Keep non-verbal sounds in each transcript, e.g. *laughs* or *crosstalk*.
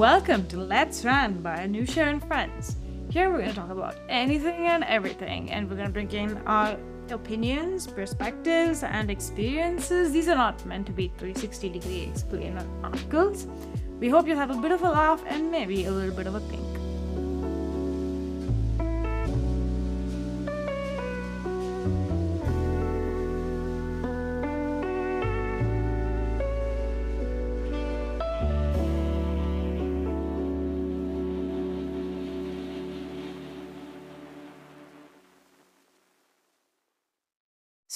Welcome to Let's Rant by Anusha and Friends. Here we're going to talk about anything and everything, and we're going to bring in our opinions, perspectives, and experiences. These are not meant to be 360 degree explainer articles. We hope you'll have a bit of a laugh and maybe a little bit of a think.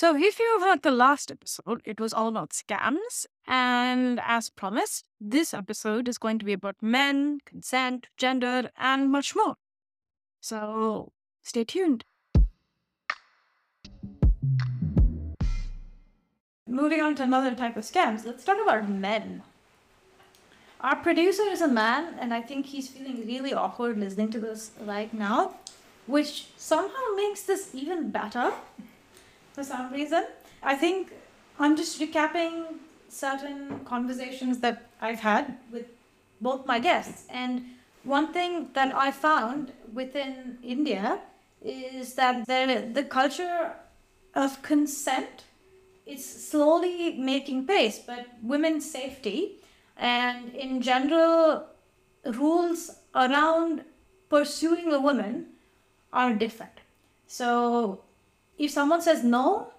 So, if you heard the last episode, it was all about scams. And as promised, this episode is going to be about men, consent, gender, and much more. So, stay tuned. Moving on to another type of scams, let's talk about men. Our producer is a man, and I think he's feeling really awkward listening to this right now, which somehow makes this even better for some reason. I think I'm just recapping certain conversations that I've had with both my guests. And one thing that I found within India is that the, the culture of consent is slowly making pace, but women's safety and in general rules around pursuing a woman are different. So if someone says no,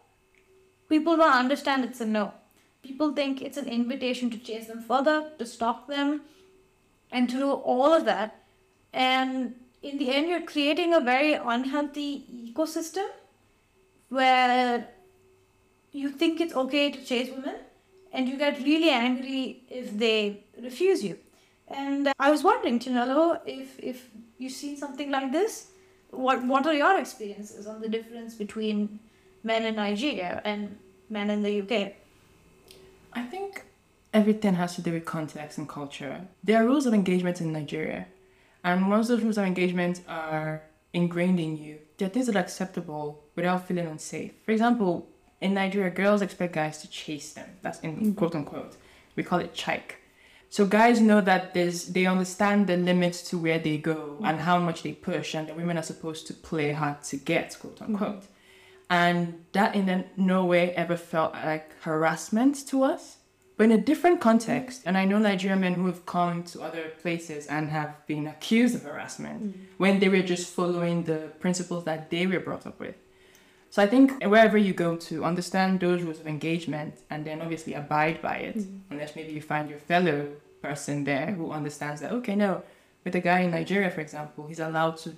people don't understand it's a no. People think it's an invitation to chase them further, to stalk them, and to do all of that. And in the end, you're creating a very unhealthy ecosystem where you think it's okay to chase women and you get really angry if they refuse you. And I was wondering, Chinelo, if, if you've seen something like this, what what are your experiences on the difference between men in Nigeria and men in the UK? I think everything has to do with context and culture. There are rules of engagement in Nigeria, and of those rules of engagement are ingrained in you. There are things that are acceptable without feeling unsafe. For example, in Nigeria, girls expect guys to chase them. That's in mm-hmm. quote unquote. We call it chike. So guys know that there's they understand the limits to where they go and how much they push, and the women are supposed to play hard to get, quote unquote. Mm-hmm. And that in no way ever felt like harassment to us. But in a different context, and I know Nigerian men who have come to other places and have been accused of harassment mm-hmm. when they were just following the principles that they were brought up with. So I think wherever you go to understand those rules of engagement and then obviously abide by it, mm-hmm. unless maybe you find your fellow person there who understands that, okay, no, with a guy in Nigeria, for example, he's allowed to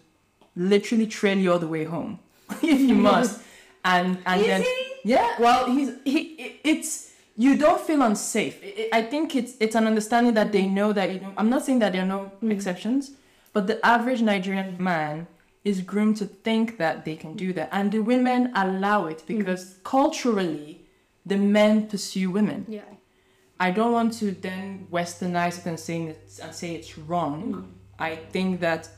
literally trail you all the way home *laughs* if you *laughs* must. And and Is then he? yeah, well, he's he it's you don't feel unsafe. I think it's it's an understanding that they know that you know. I'm not saying that there are no mm. exceptions, but the average Nigerian man is groomed to think that they can do that. And the women allow it mm. because mm. culturally, the men pursue women. Yeah. I don't want to then westernize it and saying it and say it's wrong. Mm. I think that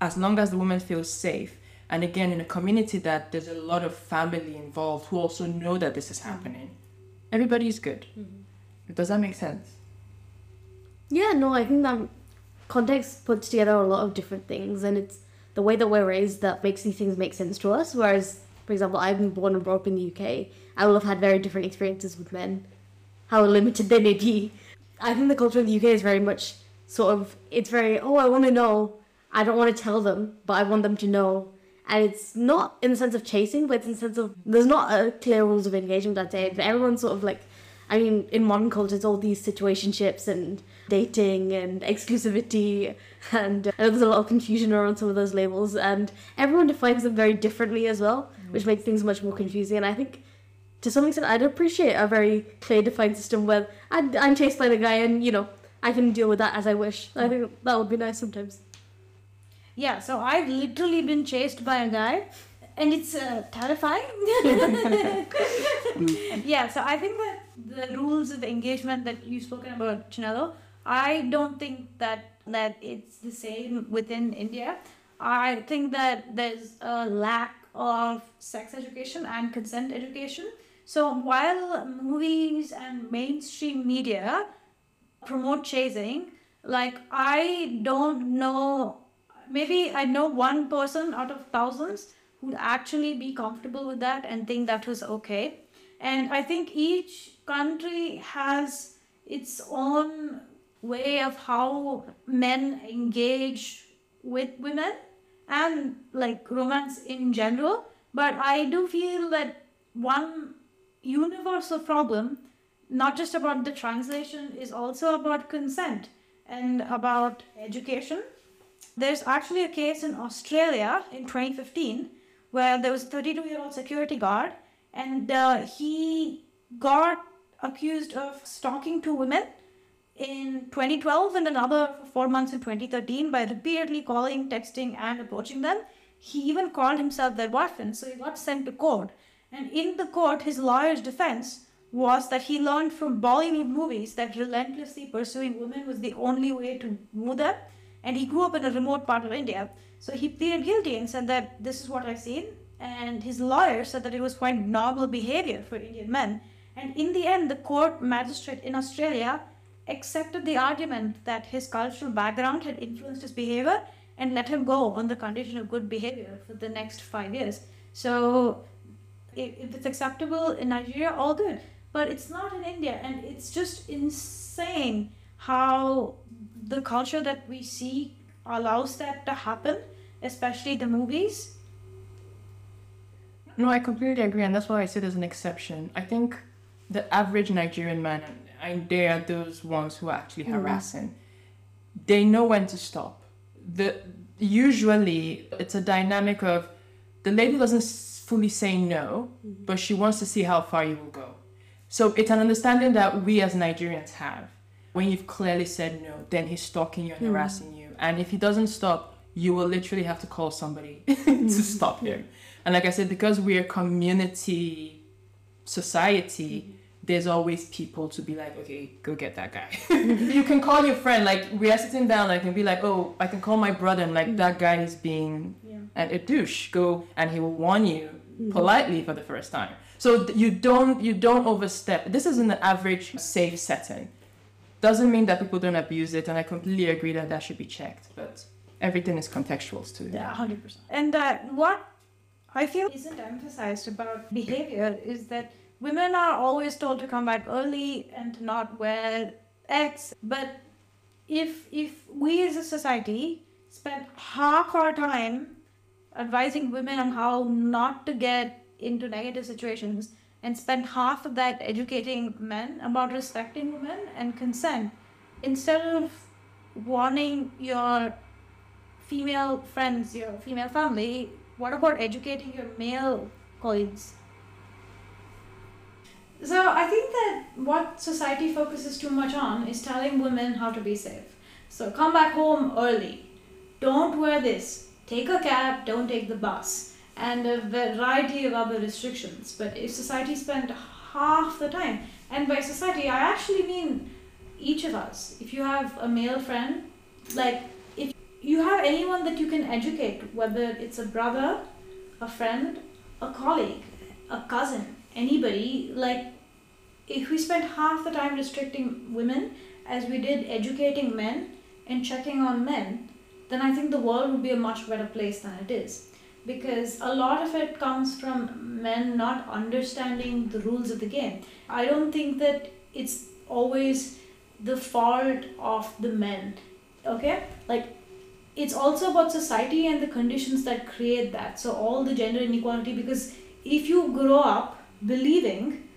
as long as the woman feels safe, and again in a community that there's a lot of family involved who also know that this is happening, everybody's good. Mm-hmm. Does that make sense? Yeah, no, I think that context puts together a lot of different things, and it's the way that we're raised that makes these things make sense to us. Whereas, for example, I've been born and brought up in the UK. I will have had very different experiences with men, how limited they may be. I think the culture in the UK is very much sort of, it's very, oh, I want to know. I don't want to tell them, but I want them to know. And it's not in the sense of chasing, but it's in the sense of, there's not a clear rules of engagement, I'd say. But everyone's sort of like, I mean, in modern culture, it's all these situationships and dating and exclusivity and uh, there's a lot of confusion around some of those labels and everyone defines them very differently as well mm. which makes things much more confusing. And i think to some extent i'd appreciate a very clear defined system where i am chased by the guy and you know i can deal with that as i wish. I think that would be nice sometimes. Yeah so i've literally been chased by a guy and it's uh, terrifying. *laughs* *laughs* yeah, so I think that the rules of engagement that you've spoken about, Chinelo, I don't think that that it's the same within India. I think that there's a lack of sex education and consent education. So while movies and mainstream media promote chasing, Like, I don't know, maybe I know one person out of thousands who'd actually be comfortable with that and think that was okay. And I think each country has its own way of how men engage with women and like romance in general. But I do feel that one universal problem, not just about the translation, is also about consent and about education. There's actually a case in Australia in 2015 where there was a 32 year old security guard and uh, he got accused of stalking two women in 2012 and another four months in 2013 by repeatedly calling, texting, and approaching them. He even called himself their boyfriend, so he got sent to court. And in the court, his lawyer's defense was that he learned from Bollywood movies that relentlessly pursuing women was the only way to woo them. And he grew up in a remote part of India. So he pleaded guilty and said that this is what I've seen. And his lawyer said that it was quite normal behavior for Indian men. And in the end, the court magistrate in Australia accepted the argument that his cultural background had influenced his behavior and let him go on the condition of good behavior for the next five years. So if it's acceptable in Nigeria, all good. But it's not in India, and it's just insane how the culture that we see allows that to happen, especially the movies. No, I completely agree, and that's why I say there's an exception. I think the average Nigerian man, and they are those ones who are actually mm. harassing, they know when to stop. The usually it's a dynamic of the lady doesn't fully say no, mm-hmm. but she wants to see how far you will go. So it's an understanding that we as Nigerians have. When you've clearly said no, then he's stalking you and hmm. harassing you. And if he doesn't stop, you will literally have to call somebody *laughs* to hmm. stop him. And like I said, because we're a community society, there's always people to be like, okay, go get that guy. *laughs* you can call your friend, like we are sitting down, like and be like, oh, I can call my brother, and like that guy is being Yeah. a douche. Go and he will warn you hmm. politely for the first time. So you don't you don't overstep. This is an average safe setting. Doesn't mean that people don't abuse it, and I completely agree that that should be checked. But everything is contextual too. Yeah, hundred percent. And uh, what I feel isn't emphasized about behavior is that women are always told to come back early and to not wear X. But if if we as a society spend half our time advising women on how not to get into negative situations and spend half of that educating men about respecting women and consent instead of warning your female friends, your female family, what about educating your male colleagues? So I think that what society focuses too much on is telling women how to be safe. So come back home early. Don't wear this. Take a cab, don't take the bus. And a variety of other restrictions. But if society spent half the time, and by society I actually mean each of us. If you have a male friend, like if you have anyone that you can educate, whether it's a brother, a friend, a colleague, a cousin, anybody, like if we spent half the time restricting women as we did educating men and checking on men, then I think the world would be a much better place than it is. Because a lot of it comes from men not understanding the rules of the game. I don't think that it's always the fault of the men. Okay? Like it's also about society and the conditions that create that. So all the gender inequality because if you grow up believing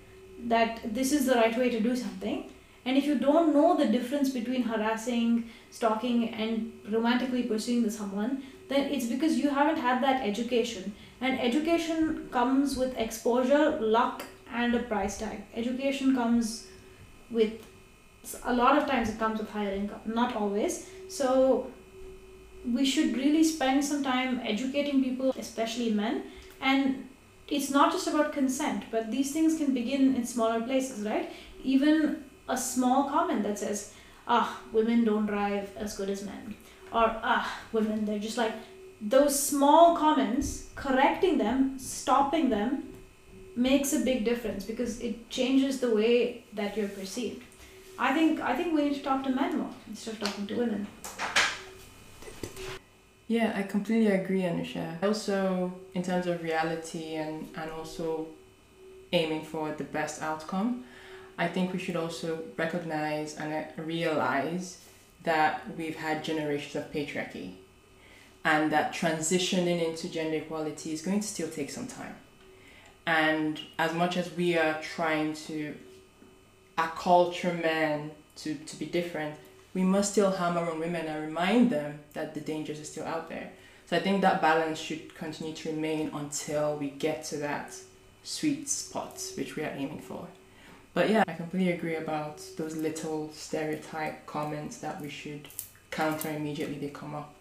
that this is the right way to do something and if you don't know the difference between harassing stalking and romantically pursuing someone then it's because you haven't had that education. And education comes with exposure luck and a price tag. Education comes with a lot of times it comes with higher income. Not always. So we should really spend some time educating people especially men. And it's not just about consent, but these things can begin in smaller places, right? Even a small comment that says, ah, women don't drive as good as men, or ah, women, they're just like, those small comments, correcting them, stopping them, makes a big difference because it changes the way that you're perceived. I think I think we need to talk to men more instead of talking to women. Yeah, I completely agree, Anusha. Also, in terms of reality and, and also aiming for the best outcome, I think we should also recognize and realize that we've had generations of patriarchy and that transitioning into gender equality is going to still take some time. And as much as we are trying to acculture men to, to be different, we must still hammer on women and remind them that the dangers are still out there. So I think that balance should continue to remain until we get to that sweet spot which we are aiming for. But yeah, I completely agree about those little stereotype comments that we should counter immediately they come up.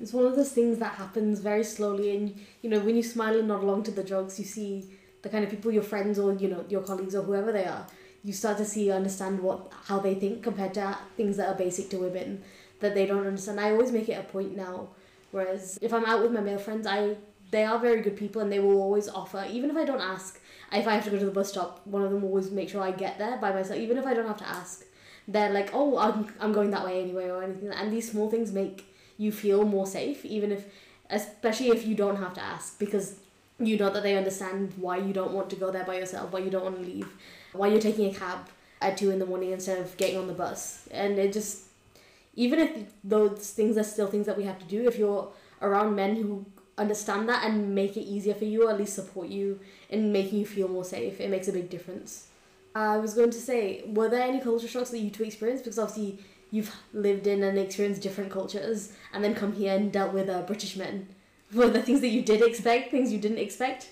It's one of those things that happens very slowly, and you know, when you smile and nod along to the jokes, you see the kind of people, your friends or you know, your colleagues or whoever they are. You start to see, understand what how they think compared to things that are basic to women that they don't understand. I always make it a point now. Whereas if I'm out with my male friends, I they are very good people and they will always offer, even if I don't ask. If I have to go to the bus stop, one of them always make sure I get there by myself, even if I don't have to ask. They're like, oh, I'm, I'm going that way anyway, or anything. And these small things make you feel more safe, even if, especially if you don't have to ask, because you know that they understand why you don't want to go there by yourself, why you don't want to leave, why you're taking a cab at two in the morning instead of getting on the bus. And it just, even if those things are still things that we have to do, if you're around men who understand that and make it easier for you, or at least support you in making you feel more safe, it makes a big difference. I was going to say, were there any culture shocks that you two experienced? Because obviously you've lived in and experienced different cultures and then come here and dealt with uh, British men. *laughs* Were there things that you did expect, things you didn't expect?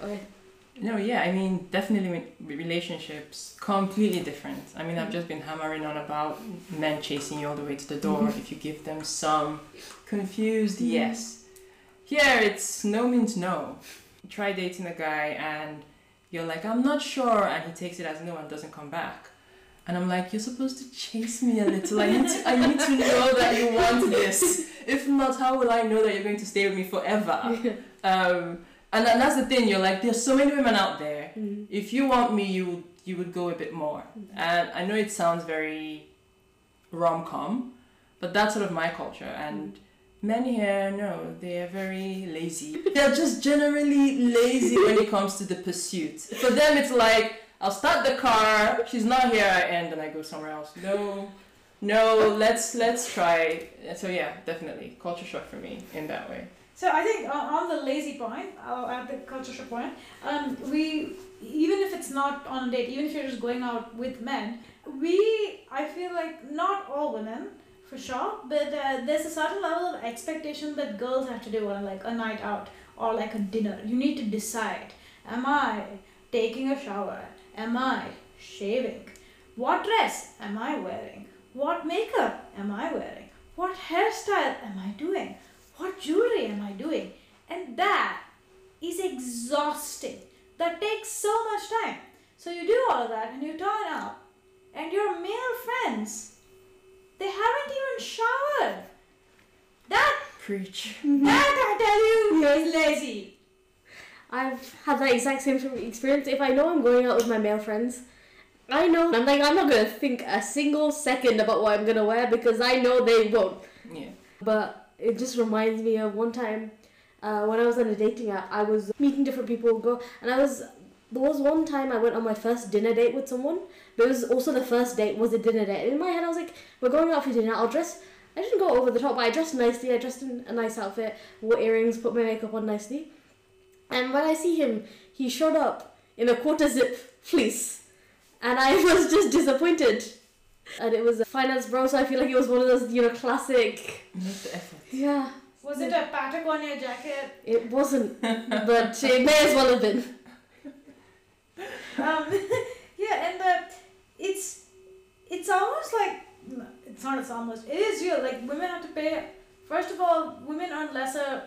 Okay. No, yeah, I mean, definitely with relationships, completely different. I mean, I've just been hammering on about men chasing you all the way to the door if you give them some confused yes. Here, it's no means no. You try dating a guy and you're like, I'm not sure, and he takes it as no and doesn't come back. And I'm like, you're supposed to chase me a little. I need to, I need to know that you want this. If not, how will I know that you're going to stay with me forever? *laughs* Um, and, and that's the thing. You're like, there's so many women out there. Mm. If you want me, you would you would go a bit more. And I know it sounds very rom com, but that's sort of my culture. And men here, no, they are very lazy. They're just generally lazy when it comes to the pursuit. For them, it's like I'll start the car. She's not here. I end and I go somewhere else. No, no. Let's let's try. So yeah, definitely culture shock for me in that way. So I think uh, on the lazy point, uh, at the culture shock point, um, we even if it's not on a date, even if you're just going out with men, we I feel like not all women for sure, but uh, there's a certain level of expectation that girls have to do on like a night out or like a dinner. You need to decide: Am I taking a shower? Am I shaving? What dress am I wearing? What makeup am I wearing? What hairstyle am I doing? What jewelry am I doing? And that is exhausting. That takes so much time. So you do all that and you turn up, and your male friends, they haven't even showered. That, Preach. *laughs* that I tell you, is lazy. I've had that exact same experience. If I know I'm going out with my male friends, I know I'm like I'm not gonna think a single second about what I'm gonna wear because I know they won't. Yeah. But it just reminds me of one time uh, when I was on a dating app. I was meeting different people, go, and I was there was one time I went on my first dinner date with someone. But it was also the first date was a dinner date. And in my head, I was like, we're going out for dinner. I'll dress. I didn't go over the top, but I dressed nicely. I dressed in a nice outfit, wore earrings, put my makeup on nicely. And when I see him, he showed up in a quarter zip fleece. And I *laughs* was just disappointed. And it was a finance bro, so I feel like it was one of those, you know, classic. Make the effort. Yeah, Was it a Patagonia jacket? it wasn't, but *laughs* it may as well have been. um, *laughs* yeah, and uh, it's it's almost like it's not. It's almost. It is real. Like women have to pay. First of all, women earn lesser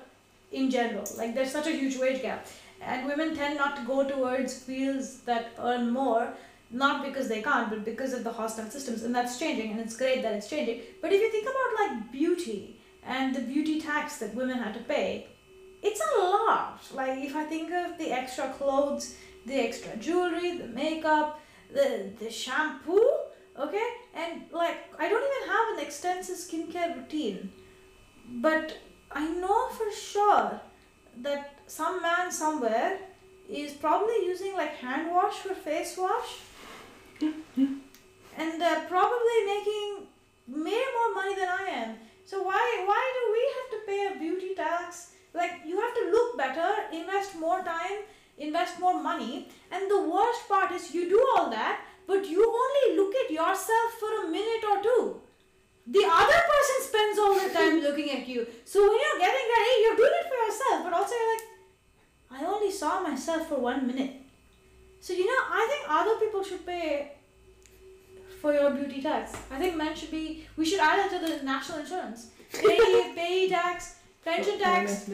in general. Like there's such a huge wage gap, and women tend not to go towards fields that earn more. Not because they can't, but because of the hostile systems, and that's changing, and it's great that it's changing. But if you think about like beauty and the beauty tax that women have to pay, it's a lot. Like if I think of the extra clothes the extra jewelry, the makeup, the the shampoo, okay, and like I don't even have an extensive skincare routine, but I know for sure that some man somewhere is probably using like hand wash for face wash, and probably making way more money than I am. So why why do we have to pay a beauty tax? Like you have to look better, invest more time, invest more money, and the worst part is you do all that, but you only look at yourself for a minute or two. The other person spends all the time *laughs* looking at you. So when you're getting ready, you're doing it for yourself, but also you're like, I only saw myself for one minute. So you know, I think other people should pay for your beauty tax. I think men should be. We should add it to the national insurance. Pay *laughs* pay tax, pension tax,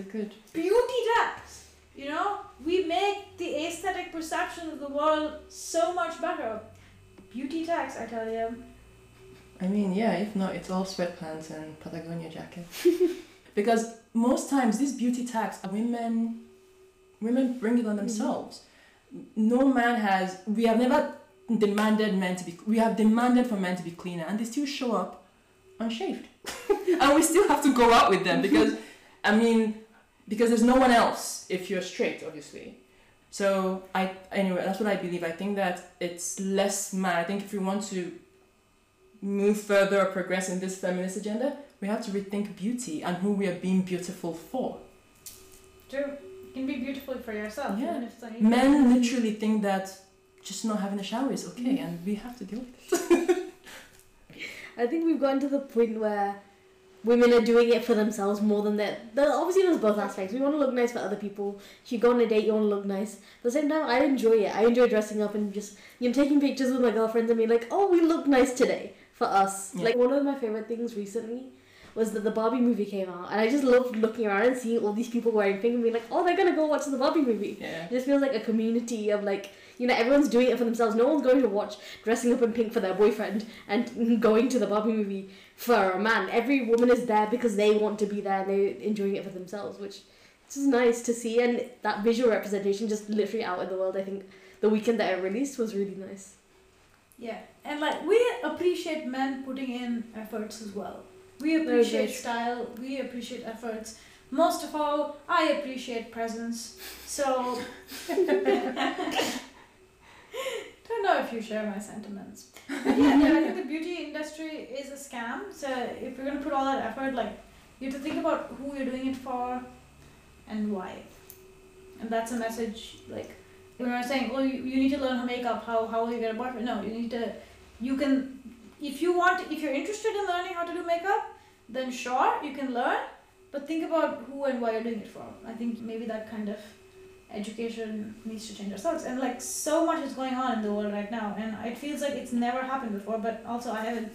beauty tax. You know, we make the aesthetic perception of the world so much better. Beauty tax, I tell you. I mean, yeah, if not, it's all sweatpants and Patagonia jacket. *laughs* because most times these beauty tax, women, women bring it on mm-hmm. themselves. No man has. We have never demanded men to be. We have demanded for men to be cleaner, and they still show up unshaved, *laughs* and we still have to go out with them because, I mean, because there's no one else if you're straight, obviously. So I anyway, that's what I believe. I think that it's less man. I think if we want to move further or progress in this feminist agenda, we have to rethink beauty and who we are being beautiful for. True. You can be beautiful for yourself. Yeah. Even if it's Men literally think that just not having a shower is okay, mm. and we have to deal with it. *laughs* I think we've gotten to the point where women are doing it for themselves more than that. Obviously, there's both aspects. We want to look nice for other people. If you go on a date, you want to look nice. At the same time, I enjoy it. I enjoy dressing up and just you know taking pictures with my girlfriends and being like, "Oh, we look nice today." For us, Yeah. like one of my favorite things recently was that the Barbie movie came out, and I just loved looking around and seeing all these people wearing pink and being like, "Oh, they're gonna go watch the Barbie movie." Yeah. It just feels like a community of like you know everyone's doing it for themselves. No one's going to watch dressing up in pink for their boyfriend and *laughs* going to the Barbie movie for a man. Every woman is there because they want to be there and they're enjoying it for themselves, which is nice to see. And that visual representation just literally out in the world. I think the weekend that it released was really nice. Yeah, and like we appreciate men putting in efforts as well. We appreciate style. We appreciate efforts. Most of all, I appreciate presence. So, *laughs* don't know if you share my sentiments. But yeah, no, I think the beauty industry is a scam. So if you're gonna put all that effort, like you have to think about who you're doing it for, and why. And that's a message like when I'm saying, oh, you, you need to learn how makeup, how how will you get a boyfriend? No, you need to. You can, if you want, if you're interested in learning how to do makeup, then sure you can learn. But think about who and why you're doing it for. I think maybe that kind of education needs to change ourselves. And like so much is going on in the world right now, and it feels like it's never happened before. But also, I haven't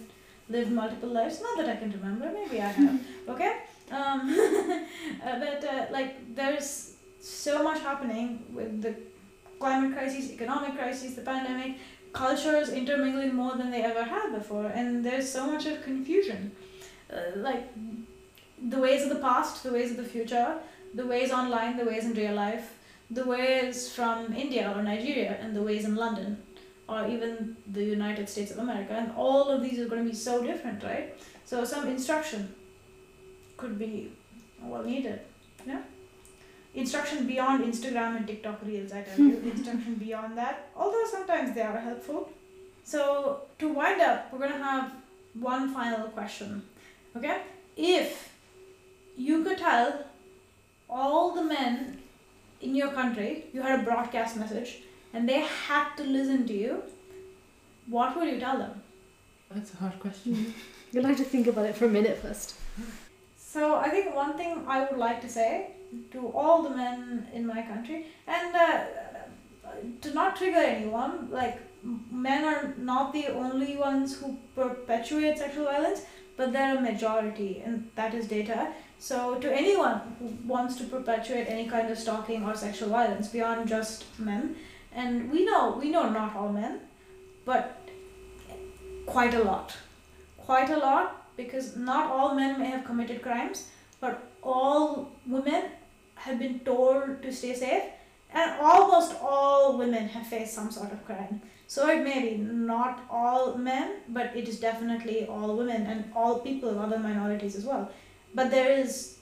lived multiple lives. Not that I can remember. Maybe I have. *laughs* okay. Um, *laughs* uh, but uh, like there's so much happening with the climate crisis, economic crisis, the pandemic, cultures intermingling more than they ever have before, and there's so much of confusion. Uh, like the ways of the past, the ways of the future, the ways online, the ways in real life, the ways from India or Nigeria, and the ways in London, or even the United States of America, and all of these are going to be so different, right? So some instruction could be well needed. Yeah instruction beyond Instagram and TikTok reels, I tell hmm. you. instruction beyond that, although sometimes they are helpful. So, to wind up, we're going to have one final question. Okay? If you could tell all the men in your country, you had a broadcast message, and they had to listen to you, what would you tell them? That's a hard question. Hmm. You'll have to think about it for a minute first. So I think one thing I would like to say to all the men in my country, and uh, to not trigger anyone, like men are not the only ones who perpetuate sexual violence, but they're a majority, and that is data. So to anyone who wants to perpetuate any kind of stalking or sexual violence beyond just men, and we know we know not all men, but quite a lot, quite a lot because not all men may have committed crimes, but all women have been told to stay safe, and almost all women have faced some sort of crime. So it may be not all men, but it is definitely all women and all people, of other minorities as well. But there is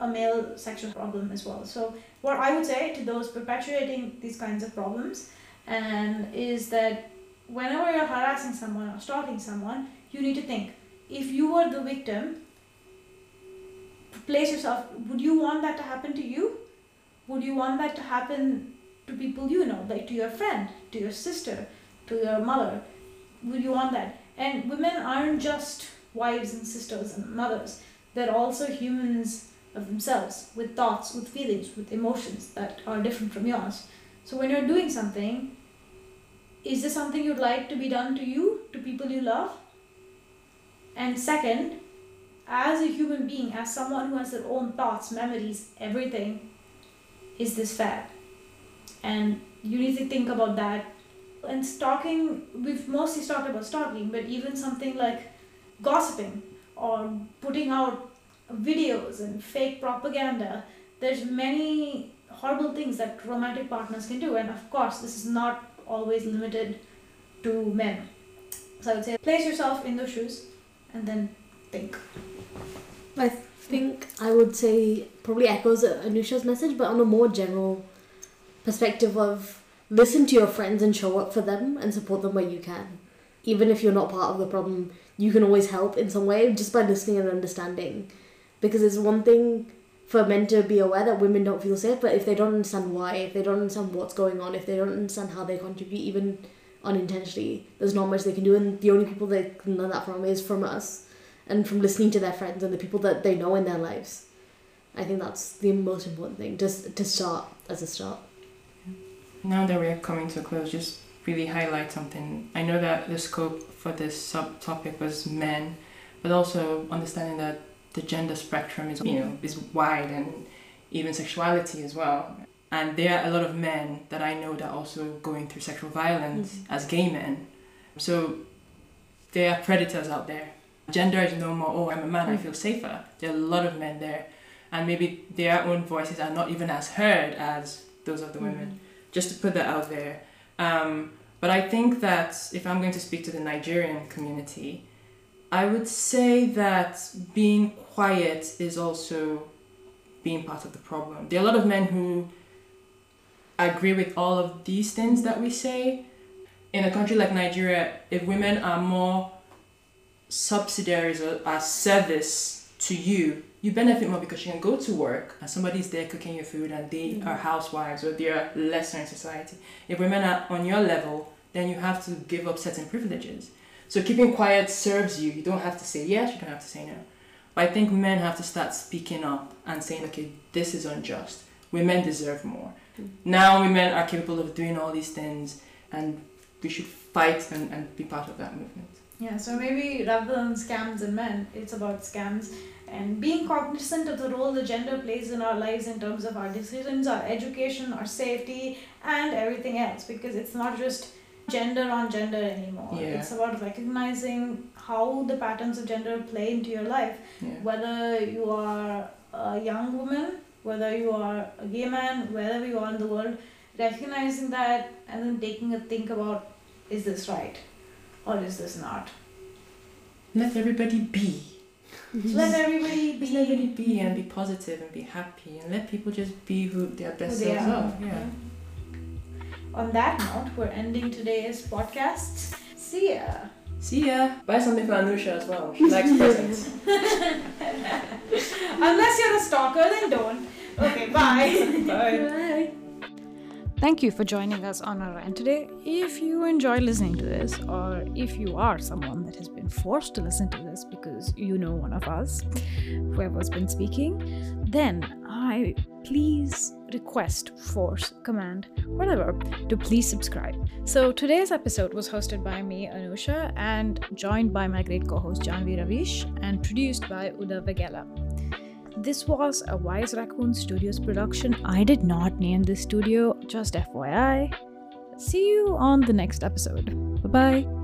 a male sexual problem as well. So what I would say to those perpetuating these kinds of problems and is that whenever you're harassing someone or stalking someone, you need to think if you were the victim, place yourself would you want that to happen to you? Would you want that to happen to people you know, like to your friend, to your sister, to your mother? Would you want that? And women aren't just wives and sisters and mothers, they're also humans of themselves with thoughts, with feelings, with emotions that are different from yours. So when you're doing something, is this something you'd like to be done to you, to people you love? And second, as a human being, as someone who has their own thoughts, memories, everything, is this fair? And you need to think about that. And stalking, we've mostly talked about stalking, but even something like gossiping or putting out videos and fake propaganda, there's many horrible things that romantic partners can do. And of course, this is not always limited to men. So I would say place yourself in those shoes and then think. I think I would say probably echoes Anusha's message, but on a more general perspective of listen to your friends and show up for them and support them where you can. Even if you're not part of the problem, you can always help in some way just by listening and understanding. Because it's one thing for men to be aware that women don't feel safe, but if they don't understand why, if they don't understand what's going on, if they don't understand how they contribute, even unintentionally, there's not much they can do, and the only people they can learn that from is from us and from listening to their friends and the people that they know in their lives. I think that's the most important thing, just to start as a start. Now that we're coming to a close, just really highlight something. I know that the scope for this subtopic was men, but also understanding that the gender spectrum is you know is wide and even sexuality as well. And there are a lot of men that I know that are also going through sexual violence mm-hmm. as gay men. So there are predators out there. Gender is no more, oh, I'm a man, I feel safer. There are a lot of men there. And maybe their own voices are not even as heard as those of the mm-hmm. women. Just to put that out there. Um, but I think that if I'm going to speak to the Nigerian community, I would say that being quiet is also being part of the problem. There are a lot of men who agree with all of these things that we say. In a country like Nigeria, if women are more subsidiaries or are service to you, you benefit more because you can go to work and somebody's there cooking your food and they mm-hmm. are housewives or they are lesser in society. If women are on your level, then you have to give up certain privileges. So keeping quiet serves you. You don't have to say yes, you don't have to say no. But I think men have to start speaking up and saying, okay, this is unjust. Women deserve more. Mm. Now women are capable of doing all these things and we should fight and, and be part of that movement. Yeah, so maybe rather than scams and men, it's about scams and being cognizant of the role the gender plays in our lives in terms of our decisions, our education, our safety, and everything else. Because it's not just gender on gender anymore. Yeah. It's about recognizing how the patterns of gender play into your life. Yeah. Whether you are a young woman, whether you are a gay man, wherever you are in the world, recognizing that and then taking a think about is this right or is this not? Let everybody be. let everybody be. Let everybody be and be positive and be happy and let people just be who their best selves are. Yeah. yeah on that note, we're ending today's podcast. See ya. See ya. Buy something for Anusha as well. She likes *laughs* presents. Unless you're a stalker, then don't. Okay, bye. *laughs* bye. Bye. Thank you for joining us on our rant today. If you enjoy listening to this, or if you are someone that has been forced to listen to this because you know one of us, whoever's been speaking, then I please request, force, command, whatever, to please subscribe. So today's episode was hosted by me, Anusha, and joined by my great co-host Janvi Ravish, and produced by Uda Vegela. This was a Wise Raccoon Studios production. I did not name this studio, just FYI. See you on the next episode. Bye bye.